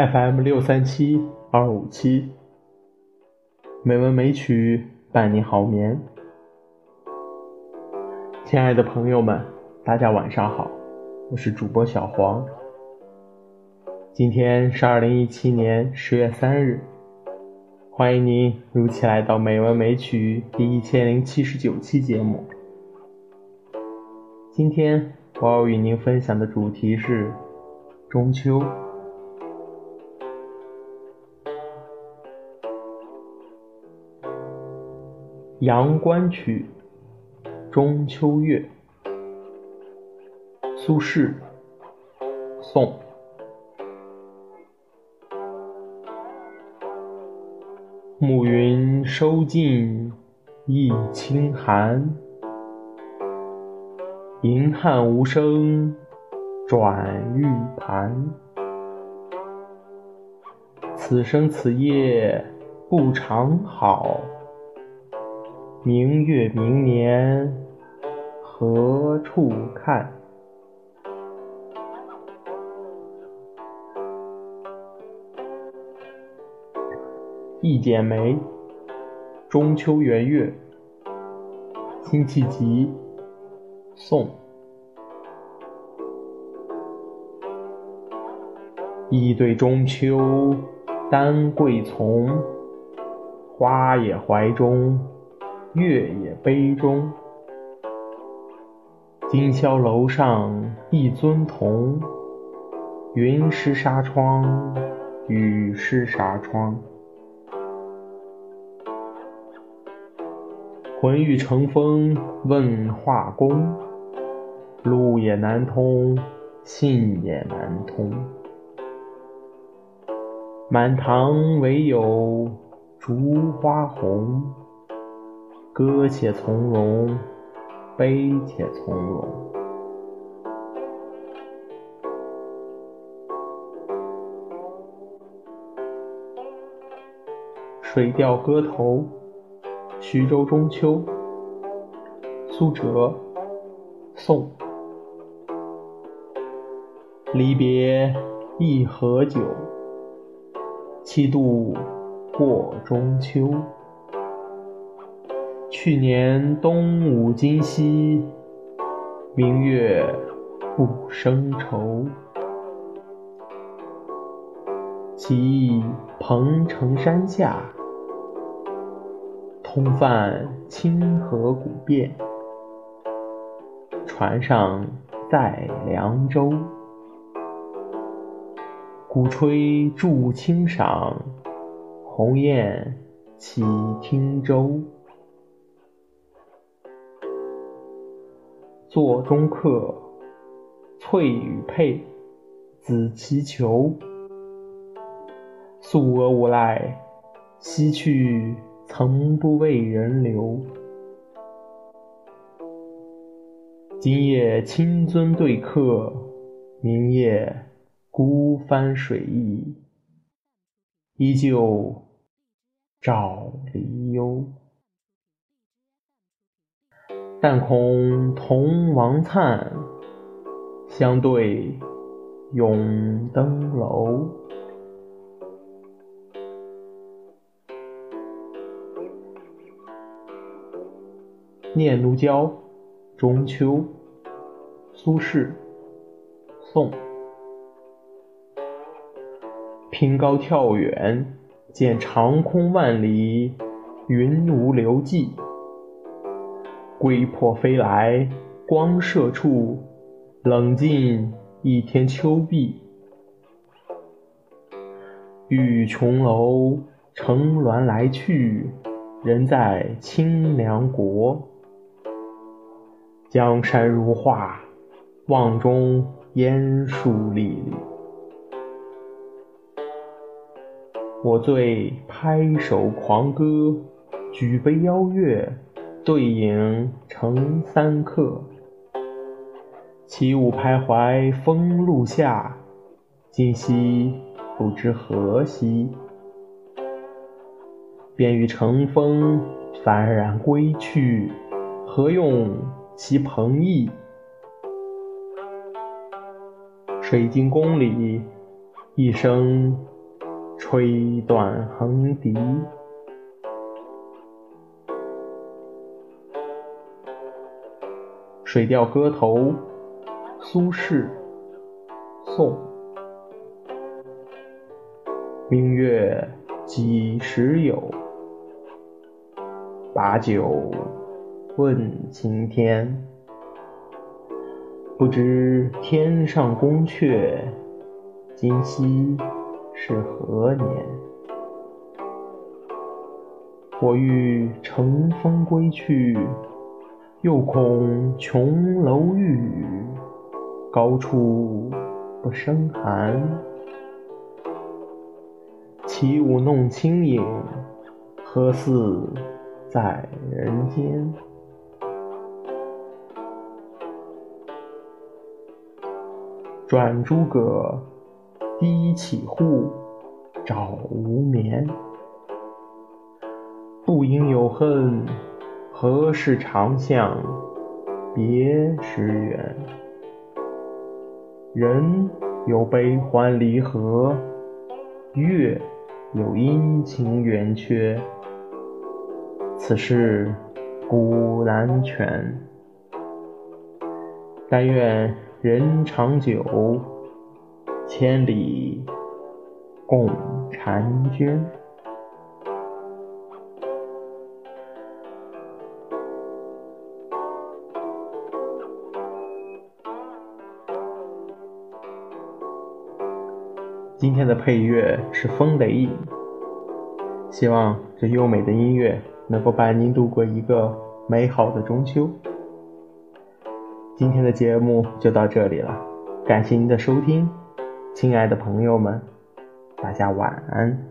FM 六三七二五七，美文美曲伴你好眠。亲爱的朋友们，大家晚上好，我是主播小黄。今天是二零一七年十月三日，欢迎您如期来到《美文美曲》第一千零七十九期节目。今天我要与您分享的主题是中秋。《阳关曲·中秋月》苏轼，宋。暮云收尽一清寒，银汉无声转玉盘。此生此夜不长好。明月明年何处看？《一剪梅》中秋圆月，辛弃疾，宋。一对中秋丹桂丛，花也怀中。月也杯中，今宵楼上一尊同。云湿纱窗，雨湿纱窗。魂欲乘风问画工，路也难通，信也难通。满堂唯有烛花红。歌且从容，悲且从容。《水调歌头·徐州中秋》苏辙，宋。离别一何久，七度过中秋。去年冬午今夕，明月不生愁。起忆彭城山下，通泛清河古汴。船上载凉州，鼓吹助清赏，鸿雁起汀洲。座中客，翠羽佩，紫其裘。素娥无赖，西去曾不为人留。今夜清尊对客，明夜孤帆水驿，依旧照离忧。但恐同王粲，相对永登楼。《念奴娇·中秋》苏轼，宋。凭高眺远，见长空万里，云无留迹。归魄飞来，光射处，冷尽一天秋碧。欲琼楼乘鸾来去，人在清凉国。江山如画，望中烟树历历。我醉拍手狂歌，举杯邀月。对影成三客，起舞徘徊风露下，今夕不知何夕。便欲乘风幡然归去，何用其蓬翳？水晶宫里一声吹断横笛。《水调歌头·苏轼》宋明月几时有？把酒问青天。不知天上宫阙，今夕是何年？我欲乘风归去。又恐琼楼玉宇，高处不胜寒。起舞弄清影，何似在人间？转朱阁，低绮户，照无眠。不应有恨。何事长向别时圆？人有悲欢离合，月有阴晴圆缺。此事古难全。但愿人长久，千里共婵娟。今天的配乐是风雷影，希望这优美的音乐能够伴您度过一个美好的中秋。今天的节目就到这里了，感谢您的收听，亲爱的朋友们，大家晚安。